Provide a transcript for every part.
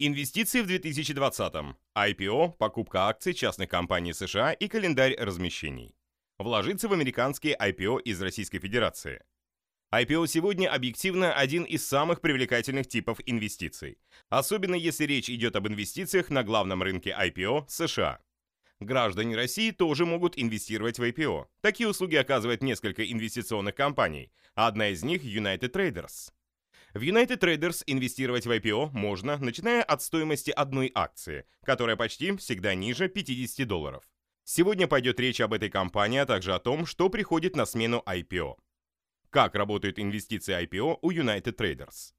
Инвестиции в 2020. IPO, покупка акций частных компаний США и календарь размещений. Вложиться в американские IPO из Российской Федерации. IPO сегодня объективно один из самых привлекательных типов инвестиций, особенно если речь идет об инвестициях на главном рынке IPO США. Граждане России тоже могут инвестировать в IPO. Такие услуги оказывает несколько инвестиционных компаний, а одна из них United Traders. В United Traders инвестировать в IPO можно, начиная от стоимости одной акции, которая почти всегда ниже 50 долларов. Сегодня пойдет речь об этой компании, а также о том, что приходит на смену IPO. Как работают инвестиции IPO у United Traders.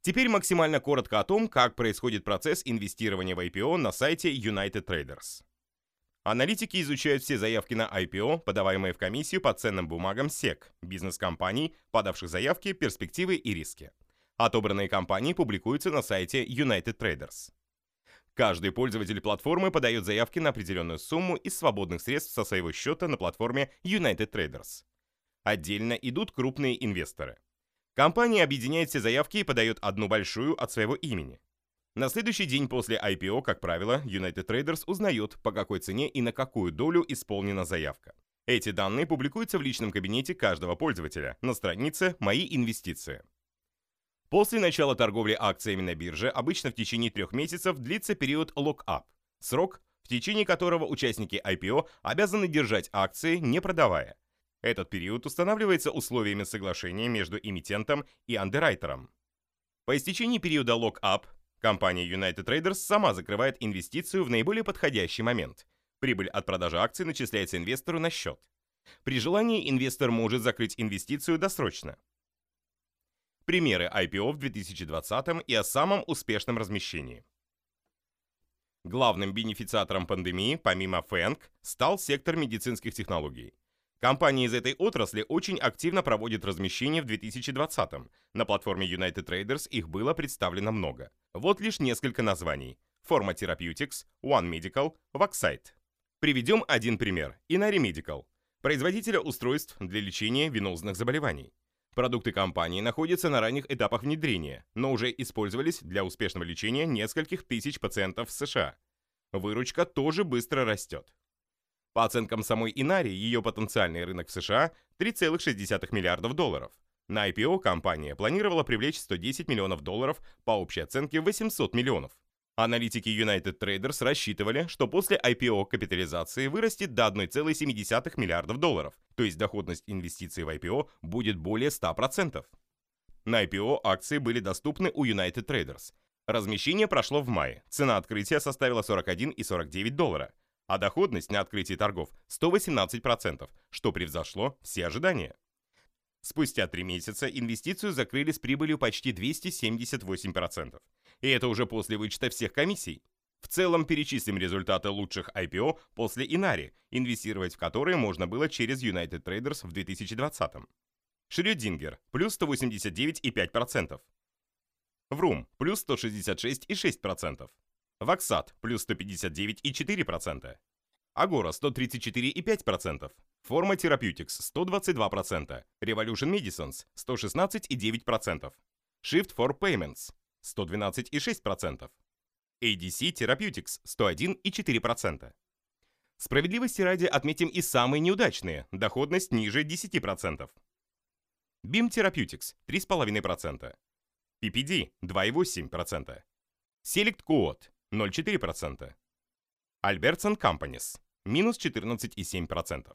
Теперь максимально коротко о том, как происходит процесс инвестирования в IPO на сайте United Traders. Аналитики изучают все заявки на IPO, подаваемые в комиссию по ценным бумагам SEC, бизнес-компаний, подавших заявки, перспективы и риски. Отобранные компании публикуются на сайте United Traders. Каждый пользователь платформы подает заявки на определенную сумму из свободных средств со своего счета на платформе United Traders. Отдельно идут крупные инвесторы. Компания объединяет все заявки и подает одну большую от своего имени. На следующий день после IPO, как правило, United Traders узнает, по какой цене и на какую долю исполнена заявка. Эти данные публикуются в личном кабинете каждого пользователя на странице «Мои инвестиции». После начала торговли акциями на бирже обычно в течение трех месяцев длится период lock-up, срок, в течение которого участники IPO обязаны держать акции, не продавая. Этот период устанавливается условиями соглашения между эмитентом и андеррайтером. По истечении периода lock-up Компания United Traders сама закрывает инвестицию в наиболее подходящий момент. Прибыль от продажи акций начисляется инвестору на счет. При желании инвестор может закрыть инвестицию досрочно. Примеры IPO в 2020 и о самом успешном размещении. Главным бенефициатором пандемии, помимо ФЭНК, стал сектор медицинских технологий. Компании из этой отрасли очень активно проводят размещение в 2020-м. На платформе United Traders их было представлено много. Вот лишь несколько названий. Forma Therapeutics, One Medical, Vaxite. Приведем один пример. Inari Medical. Производителя устройств для лечения венозных заболеваний. Продукты компании находятся на ранних этапах внедрения, но уже использовались для успешного лечения нескольких тысяч пациентов в США. Выручка тоже быстро растет. По оценкам самой Инари, ее потенциальный рынок в США 3,6 миллиардов долларов. На IPO компания планировала привлечь 110 миллионов долларов по общей оценке 800 миллионов. Аналитики United Traders рассчитывали, что после IPO капитализации вырастет до 1,7 миллиардов долларов, то есть доходность инвестиций в IPO будет более 100%. На IPO акции были доступны у United Traders. Размещение прошло в мае, цена открытия составила 41,49 доллара, а доходность на открытии торгов 118%, что превзошло все ожидания. Спустя три месяца инвестицию закрыли с прибылью почти 278%. И это уже после вычета всех комиссий. В целом перечислим результаты лучших IPO после Инари, инвестировать в которые можно было через United Traders в 2020. Шрёдингер – плюс 189,5%. Врум – плюс 166,6%. Ваксат – плюс 159,4%. Агора – 134,5%. Форма Therapeutics – 122%. Revolution Medicines – 116,9%. Shift for Payments – 112,6%. ADC Therapeutics – 101,4%. Справедливости ради отметим и самые неудачные, доходность ниже 10%. BIM Therapeutics – 3,5%. PPD – 2,8%. Select Quote 0,4%. Albertson Companies – минус 14,7%.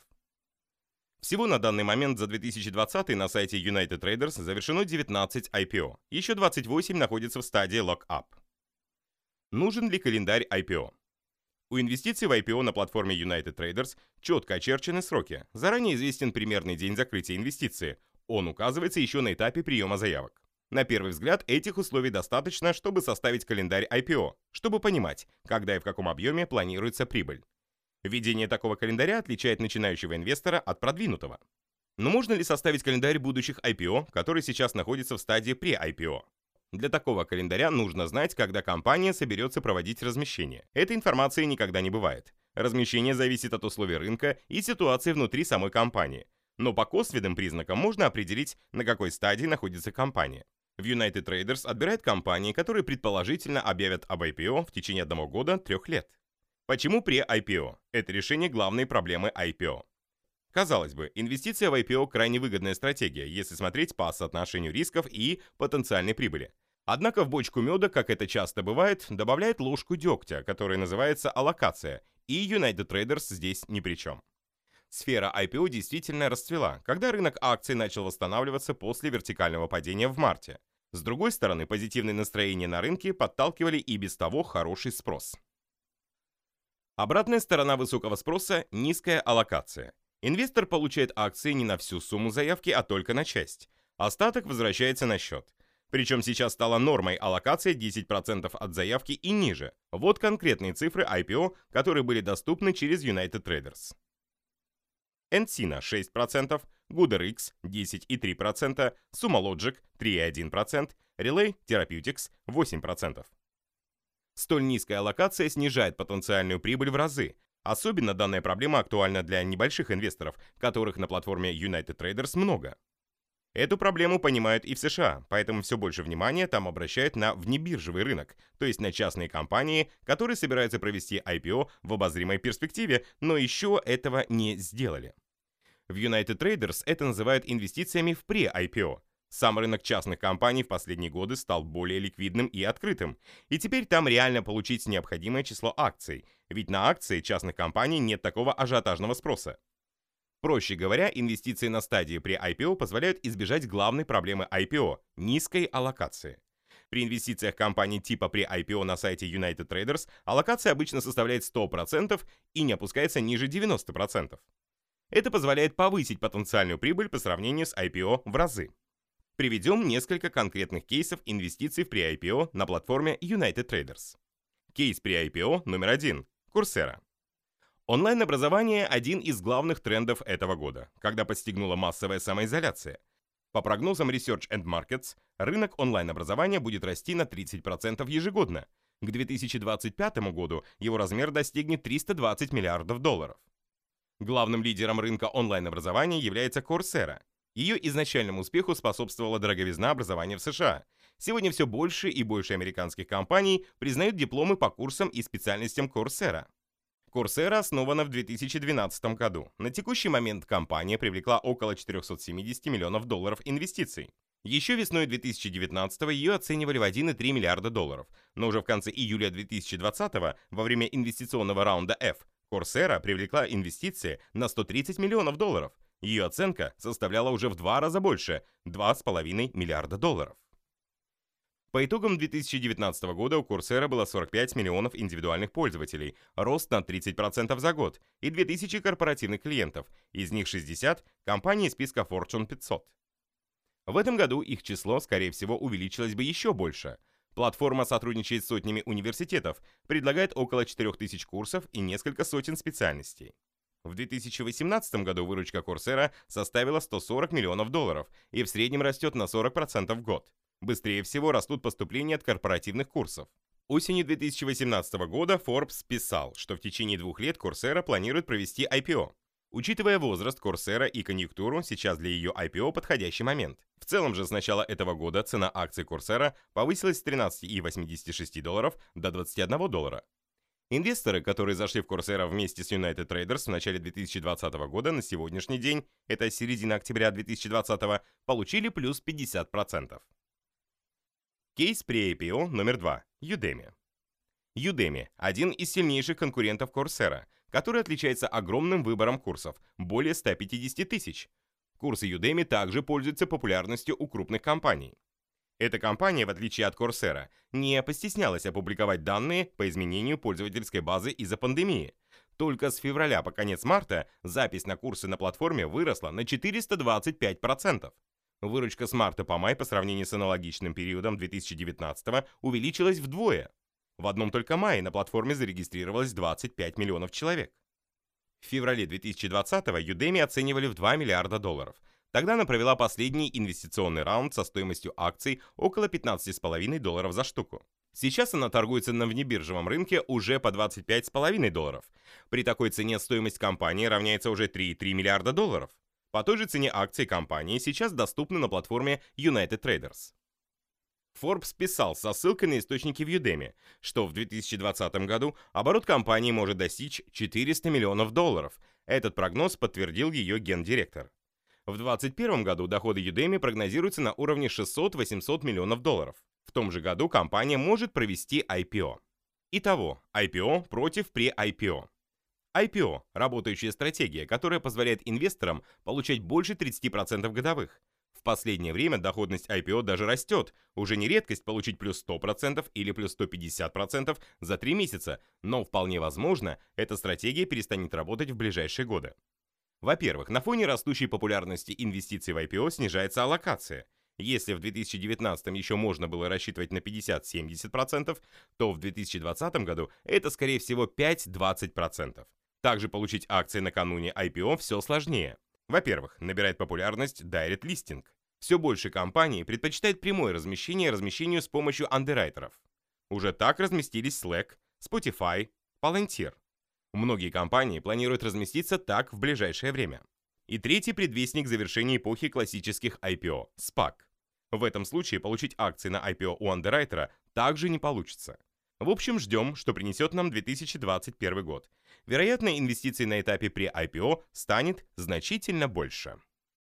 Всего на данный момент за 2020 на сайте United Traders завершено 19 IPO, еще 28 находятся в стадии lock-up. Нужен ли календарь IPO? У инвестиций в IPO на платформе United Traders четко очерчены сроки. Заранее известен примерный день закрытия инвестиции. Он указывается еще на этапе приема заявок. На первый взгляд, этих условий достаточно, чтобы составить календарь IPO, чтобы понимать, когда и в каком объеме планируется прибыль. Введение такого календаря отличает начинающего инвестора от продвинутого. Но можно ли составить календарь будущих IPO, который сейчас находится в стадии pre-IPO? Для такого календаря нужно знать, когда компания соберется проводить размещение. Этой информации никогда не бывает. Размещение зависит от условий рынка и ситуации внутри самой компании. Но по косвенным признакам можно определить, на какой стадии находится компания. В United Traders отбирают компании, которые предположительно объявят об IPO в течение одного года трех лет. Почему при IPO? Это решение главной проблемы IPO. Казалось бы, инвестиция в IPO крайне выгодная стратегия, если смотреть по соотношению рисков и потенциальной прибыли. Однако в бочку меда, как это часто бывает, добавляет ложку дегтя, которая называется аллокация, и United Traders здесь ни при чем. Сфера IPO действительно расцвела, когда рынок акций начал восстанавливаться после вертикального падения в марте. С другой стороны, позитивные настроения на рынке подталкивали и без того хороший спрос. Обратная сторона высокого спроса – низкая аллокация. Инвестор получает акции не на всю сумму заявки, а только на часть. Остаток возвращается на счет. Причем сейчас стала нормой аллокация 10% от заявки и ниже. Вот конкретные цифры IPO, которые были доступны через United Traders. Encina 6%, GoodRx 10,3%, SumoLogic 3,1%, Relay Therapeutics 8%. Столь низкая аллокация снижает потенциальную прибыль в разы, Особенно данная проблема актуальна для небольших инвесторов, которых на платформе United Traders много. Эту проблему понимают и в США, поэтому все больше внимания там обращают на внебиржевый рынок, то есть на частные компании, которые собираются провести IPO в обозримой перспективе, но еще этого не сделали. В United Traders это называют инвестициями в пре-IPO, сам рынок частных компаний в последние годы стал более ликвидным и открытым, и теперь там реально получить необходимое число акций, ведь на акции частных компаний нет такого ажиотажного спроса. Проще говоря, инвестиции на стадии при IPO позволяют избежать главной проблемы IPO – низкой аллокации. При инвестициях компаний типа при IPO на сайте United Traders аллокация обычно составляет 100% и не опускается ниже 90%. Это позволяет повысить потенциальную прибыль по сравнению с IPO в разы. Приведем несколько конкретных кейсов инвестиций в pre-IPO на платформе United Traders. Кейс pre-IPO номер один – Coursera. Онлайн-образование – один из главных трендов этого года, когда постигнула массовая самоизоляция. По прогнозам Research and Markets, рынок онлайн-образования будет расти на 30% ежегодно. К 2025 году его размер достигнет 320 миллиардов долларов. Главным лидером рынка онлайн-образования является Coursera – ее изначальному успеху способствовала дороговизна образования в США. Сегодня все больше и больше американских компаний признают дипломы по курсам и специальностям Coursera. Coursera основана в 2012 году. На текущий момент компания привлекла около 470 миллионов долларов инвестиций. Еще весной 2019 ее оценивали в 1,3 миллиарда долларов, но уже в конце июля 2020 во время инвестиционного раунда F Coursera привлекла инвестиции на 130 миллионов долларов, ее оценка составляла уже в два раза больше – 2,5 миллиарда долларов. По итогам 2019 года у Coursera было 45 миллионов индивидуальных пользователей, рост на 30% за год, и 2000 корпоративных клиентов, из них 60 – компании списка Fortune 500. В этом году их число, скорее всего, увеличилось бы еще больше. Платформа сотрудничает с сотнями университетов, предлагает около 4000 курсов и несколько сотен специальностей. В 2018 году выручка Coursera составила 140 миллионов долларов и в среднем растет на 40% в год. Быстрее всего растут поступления от корпоративных курсов. Осенью 2018 года Forbes писал, что в течение двух лет Coursera планирует провести IPO. Учитывая возраст Coursera и конъюнктуру, сейчас для ее IPO подходящий момент. В целом же с начала этого года цена акций Coursera повысилась с 13,86 долларов до 21 доллара. Инвесторы, которые зашли в Coursera вместе с United Traders в начале 2020 года, на сегодняшний день, это середина октября 2020, получили плюс 50%. Кейс при IPO номер 2. Udemy. Udemy – один из сильнейших конкурентов Coursera, который отличается огромным выбором курсов, более 150 тысяч. Курсы Udemy также пользуются популярностью у крупных компаний. Эта компания, в отличие от Coursera, не постеснялась опубликовать данные по изменению пользовательской базы из-за пандемии. Только с февраля по конец марта запись на курсы на платформе выросла на 425%. Выручка с марта по май по сравнению с аналогичным периодом 2019 увеличилась вдвое. В одном только мае на платформе зарегистрировалось 25 миллионов человек. В феврале 2020 Udemy оценивали в 2 миллиарда долларов – Тогда она провела последний инвестиционный раунд со стоимостью акций около 15,5 долларов за штуку. Сейчас она торгуется на внебиржевом рынке уже по 25,5 долларов. При такой цене стоимость компании равняется уже 3,3 миллиарда долларов. По той же цене акции компании сейчас доступны на платформе United Traders. Forbes писал со ссылкой на источники в Udemy, что в 2020 году оборот компании может достичь 400 миллионов долларов. Этот прогноз подтвердил ее гендиректор. В 2021 году доходы Udemy прогнозируются на уровне 600-800 миллионов долларов. В том же году компания может провести IPO. Итого, IPO против pre-IPO. IPO – работающая стратегия, которая позволяет инвесторам получать больше 30% годовых. В последнее время доходность IPO даже растет. Уже не редкость получить плюс 100% или плюс 150% за 3 месяца, но вполне возможно, эта стратегия перестанет работать в ближайшие годы. Во-первых, на фоне растущей популярности инвестиций в IPO снижается аллокация. Если в 2019 еще можно было рассчитывать на 50-70%, то в 2020 году это скорее всего 5-20%. Также получить акции накануне IPO все сложнее. Во-первых, набирает популярность Direct Listing. Все больше компаний предпочитают прямое размещение размещению с помощью андеррайтеров. Уже так разместились Slack, Spotify, Palantir. Многие компании планируют разместиться так в ближайшее время. И третий предвестник завершения эпохи классических IPO – SPAC. В этом случае получить акции на IPO у андеррайтера также не получится. В общем, ждем, что принесет нам 2021 год. Вероятно, инвестиций на этапе при IPO станет значительно больше.